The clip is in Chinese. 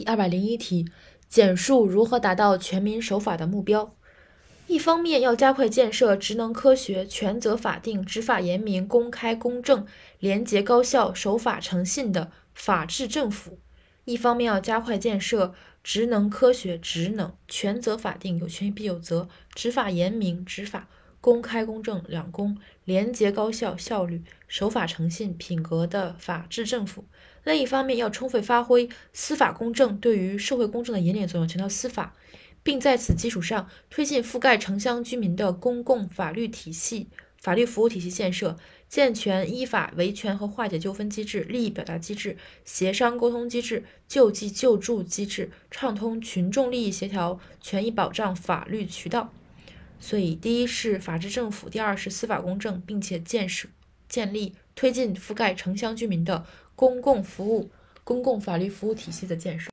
第二百零一题，简述如何达到全民守法的目标。一方面要加快建设职能科学、权责法定、执法严明、公开公正、廉洁高效、守法诚信的法治政府；一方面要加快建设职能科学、职能、权责法定、有权必有责、执法严明、执法公开公正、两公、廉洁高效、效率、守法诚信、品格的法治政府。另一方面要充分发挥司法公正对于社会公正的引领作用，强调司法。并在此基础上推进覆盖城乡居民的公共法律体系、法律服务体系建设，健全依法维权和化解纠纷机制、利益表达机制、协商沟通机制、救济救助机制，畅通群众利益协调、权益保障法律渠道。所以，第一是法治政府，第二是司法公正，并且建设、建立、推进覆盖城乡居民的公共服务、公共法律服务体系的建设。